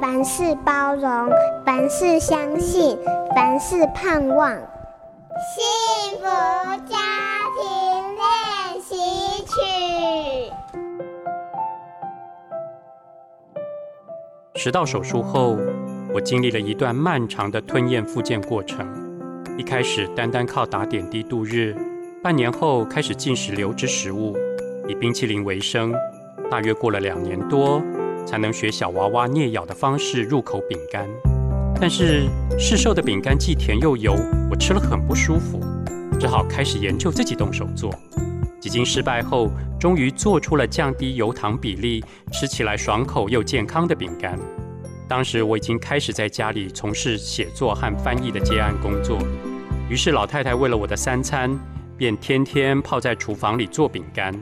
凡事包容，凡事相信，凡事盼望。幸福家庭练习曲。食道手术后，我经历了一段漫长的吞咽复健过程。一开始单单靠打点滴度日，半年后开始进食流质食物，以冰淇淋为生。大约过了两年多，才能学小娃娃啮咬的方式入口饼干。但是市售的饼干既甜又油，我吃了很不舒服，只好开始研究自己动手做。几经失败后，终于做出了降低油糖比例、吃起来爽口又健康的饼干。当时我已经开始在家里从事写作和翻译的接案工作，于是老太太为了我的三餐，便天天泡在厨房里做饼干。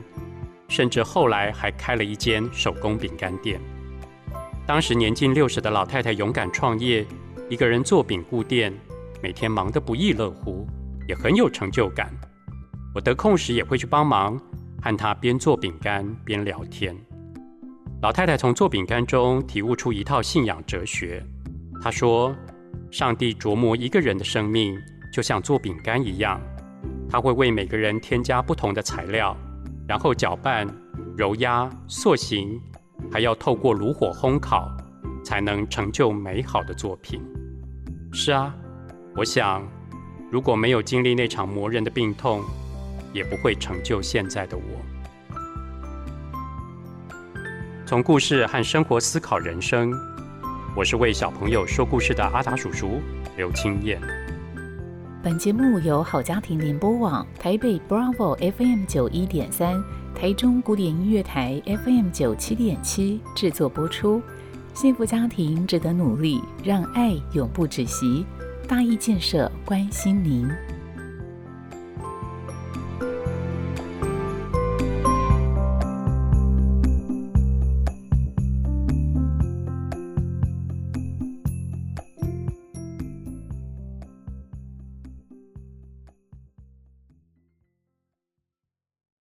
甚至后来还开了一间手工饼干店。当时年近六十的老太太勇敢创业，一个人做饼固店，每天忙得不亦乐乎，也很有成就感。我得空时也会去帮忙，和她边做饼干边聊天。老太太从做饼干中体悟出一套信仰哲学。她说：“上帝琢磨一个人的生命，就像做饼干一样，他会为每个人添加不同的材料。”然后搅拌、揉压、塑形，还要透过炉火烘烤，才能成就美好的作品。是啊，我想，如果没有经历那场磨人的病痛，也不会成就现在的我。从故事和生活思考人生，我是为小朋友说故事的阿达叔叔刘清燕。本节目由好家庭联播网台北 Bravo FM 九一点三、台中古典音乐台 FM 九七点七制作播出。幸福家庭值得努力，让爱永不止息。大义建设关心您。